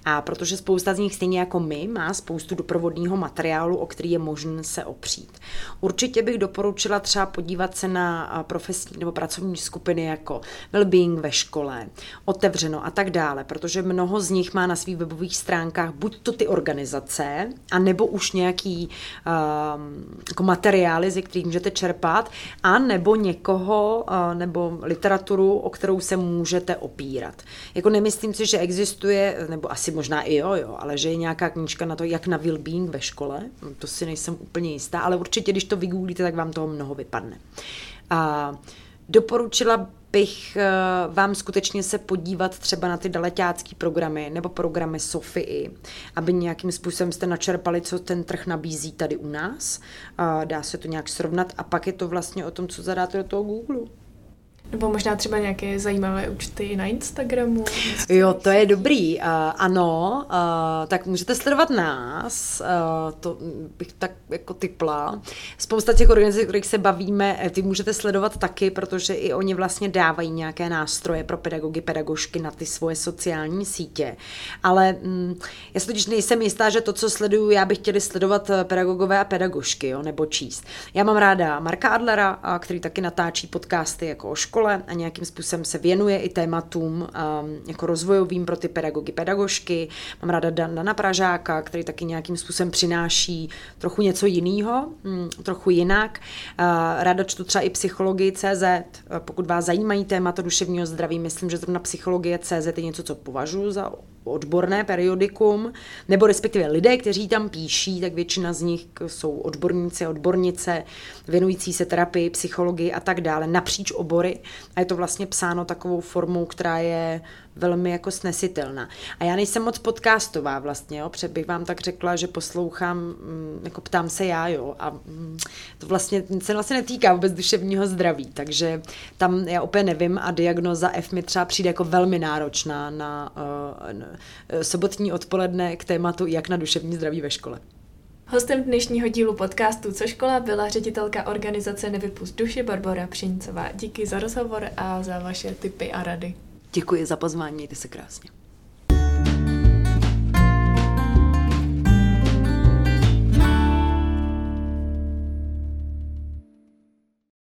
S3: A protože spousta z nich, stejně jako my, má spoustu doprovodního materiálu, o který je možné se opřít. Určitě bych doporučila třeba podívat se na profesní nebo pracovní skupiny jako Wellbeing ve škole, Otevřeno a tak dále, protože mnoho z nich má na svých webových stránkách buď to ty organizace, a nebo už nějaký um, jako materiály, ze kterých můžete čerpat, a nebo někoho, uh, nebo literaturu, o kterou se můžete opírat. Jako nemyslím si, že existuje, nebo asi možná i jo, jo, ale že je nějaká knížka na to, jak na well-being ve škole, to si nejsem úplně jistá, ale určitě, když to vygooglíte, tak vám toho mnoho vypadne. A doporučila bych eh, vám skutečně se podívat třeba na ty daleťácký programy nebo programy Sofii, aby nějakým způsobem jste načerpali, co ten trh nabízí tady u nás. Dá se to nějak srovnat a pak je to vlastně o tom, co zadáte do toho Google.
S2: Nebo možná třeba nějaké zajímavé účty na Instagramu?
S3: Jo, to je dobrý. Uh, ano, uh, tak můžete sledovat nás, uh, to bych tak jako typla. Spousta těch organizací, kterých se bavíme, ty můžete sledovat taky, protože i oni vlastně dávají nějaké nástroje pro pedagogy, pedagožky na ty svoje sociální sítě. Ale mm, já si totiž nejsem jistá, že to, co sleduju, já bych chtěli sledovat pedagogové a pedagožky, jo, nebo číst. Já mám ráda Marka Adlera, který taky natáčí podcasty jako o škole, a nějakým způsobem se věnuje i tématům um, jako rozvojovým pro ty pedagogy, pedagožky. Mám ráda Dana Pražáka, který taky nějakým způsobem přináší trochu něco jiného, um, trochu jinak. Uh, ráda čtu třeba i psychologii CZ. Pokud vás zajímají témata duševního zdraví, myslím, že zrovna psychologie CZ je něco, co považuji za odborné periodikum, nebo respektive lidé, kteří tam píší, tak většina z nich jsou odborníci, odbornice, věnující se terapii, psychologii a tak dále, napříč obory. A je to vlastně psáno takovou formou, která je velmi jako snesitelná. A já nejsem moc podcastová vlastně, jo, protože bych vám tak řekla, že poslouchám, mm, jako ptám se já, jo, a mm, to vlastně se vlastně netýká vůbec duševního zdraví, takže tam já úplně nevím a diagnoza F mi třeba přijde jako velmi náročná na, uh, na sobotní odpoledne k tématu, jak na duševní zdraví ve škole.
S2: Hostem dnešního dílu podcastu Co škola byla ředitelka organizace Nevypust duši Barbara Přincová. Díky za rozhovor a za vaše tipy a rady.
S3: Děkuji za pozvání, mějte se krásně.